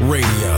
Radio,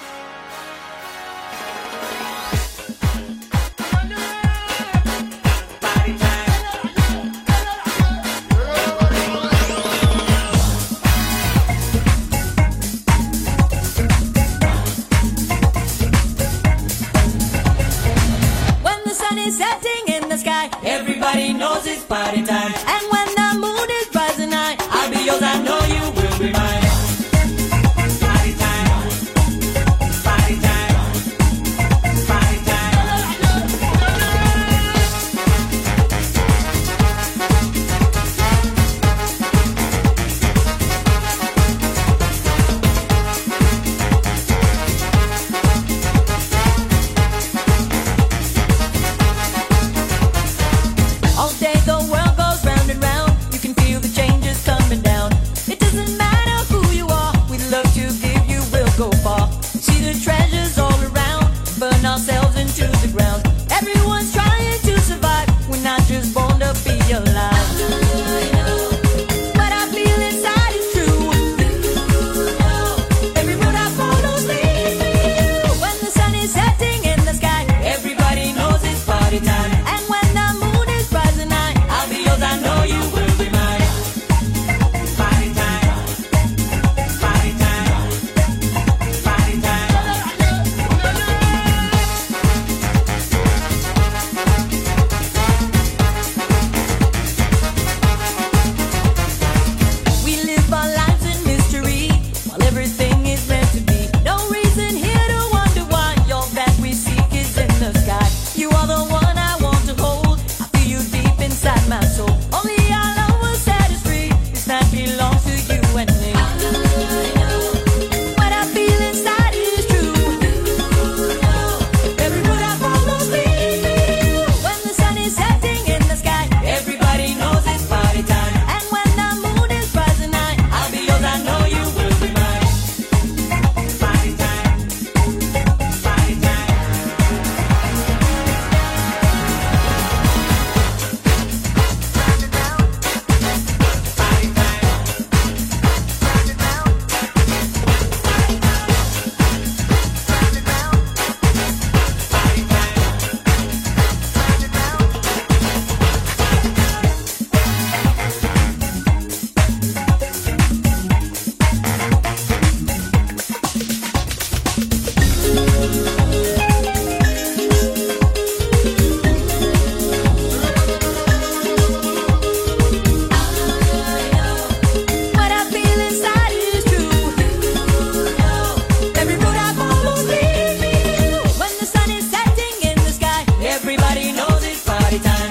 Everybody knows it's party time.